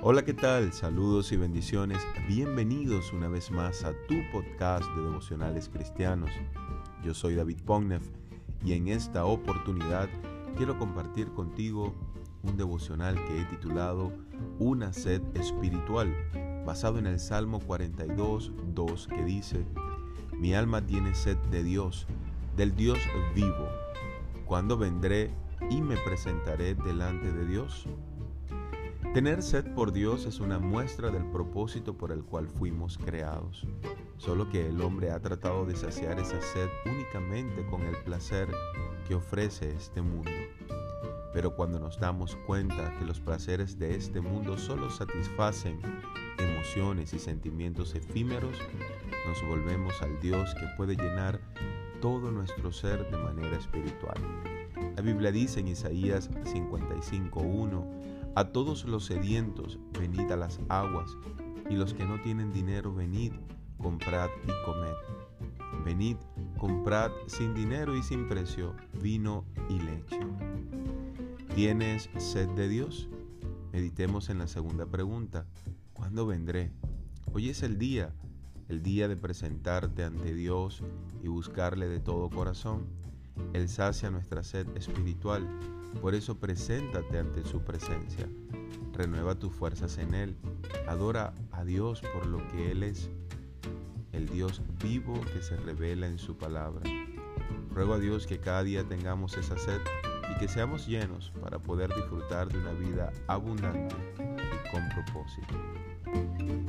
Hola, ¿qué tal? Saludos y bendiciones. Bienvenidos una vez más a tu podcast de devocionales cristianos. Yo soy David Pognev y en esta oportunidad quiero compartir contigo un devocional que he titulado Una sed espiritual, basado en el Salmo 42, 2, que dice, Mi alma tiene sed de Dios, del Dios vivo. ¿Cuándo vendré y me presentaré delante de Dios? Tener sed por Dios es una muestra del propósito por el cual fuimos creados, solo que el hombre ha tratado de saciar esa sed únicamente con el placer que ofrece este mundo. Pero cuando nos damos cuenta que los placeres de este mundo solo satisfacen emociones y sentimientos efímeros, nos volvemos al Dios que puede llenar todo nuestro ser de manera espiritual. La Biblia dice en Isaías 55.1, a todos los sedientos, venid a las aguas, y los que no tienen dinero, venid, comprad y comed. Venid, comprad sin dinero y sin precio vino y leche. ¿Tienes sed de Dios? Meditemos en la segunda pregunta. ¿Cuándo vendré? Hoy es el día, el día de presentarte ante Dios y buscarle de todo corazón. Él sacia nuestra sed espiritual por eso preséntate ante su presencia. Renueva tus fuerzas en Él. Adora a Dios por lo que Él es, el Dios vivo que se revela en su palabra. Ruego a Dios que cada día tengamos esa sed y que seamos llenos para poder disfrutar de una vida abundante y con propósito.